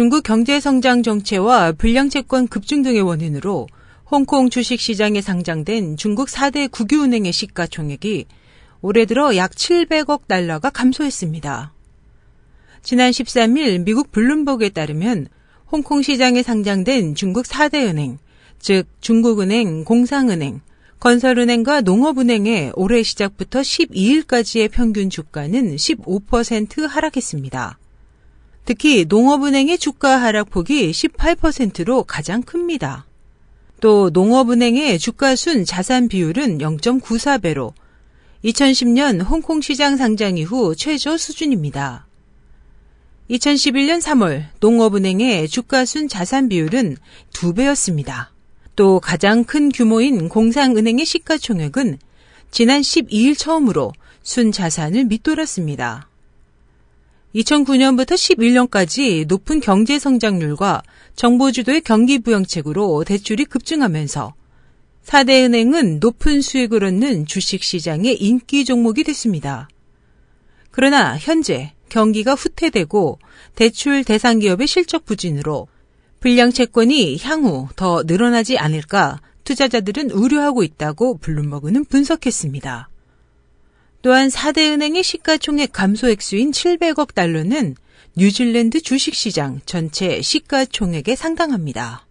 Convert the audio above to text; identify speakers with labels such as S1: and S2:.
S1: 중국 경제 성장 정체와 불량 채권 급증 등의 원인으로 홍콩 주식 시장에 상장된 중국 4대 국유은행의 시가총액이 올해 들어 약 700억 달러가 감소했습니다. 지난 13일 미국 블룸버그에 따르면 홍콩 시장에 상장된 중국 4대 은행, 즉 중국은행, 공상은행, 건설은행과 농업은행의 올해 시작부터 12일까지의 평균 주가는 15% 하락했습니다. 특히 농업은행의 주가 하락폭이 18%로 가장 큽니다. 또 농업은행의 주가순 자산 비율은 0.94배로 2010년 홍콩 시장 상장 이후 최저 수준입니다. 2011년 3월 농업은행의 주가순 자산 비율은 2배였습니다. 또 가장 큰 규모인 공상은행의 시가총액은 지난 12일 처음으로 순 자산을 밑돌았습니다. 2009년부터 11년까지 높은 경제 성장률과 정부 주도의 경기 부양책으로 대출이 급증하면서 4대 은행은 높은 수익을 얻는 주식 시장의 인기 종목이 됐습니다. 그러나 현재 경기가 후퇴되고 대출 대상 기업의 실적 부진으로 불량 채권이 향후 더 늘어나지 않을까 투자자들은 우려하고 있다고 블룸버그는 분석했습니다. 또한 4대 은행의 시가총액 감소 액수인 700억 달러는 뉴질랜드 주식시장 전체 시가총액에 상당합니다.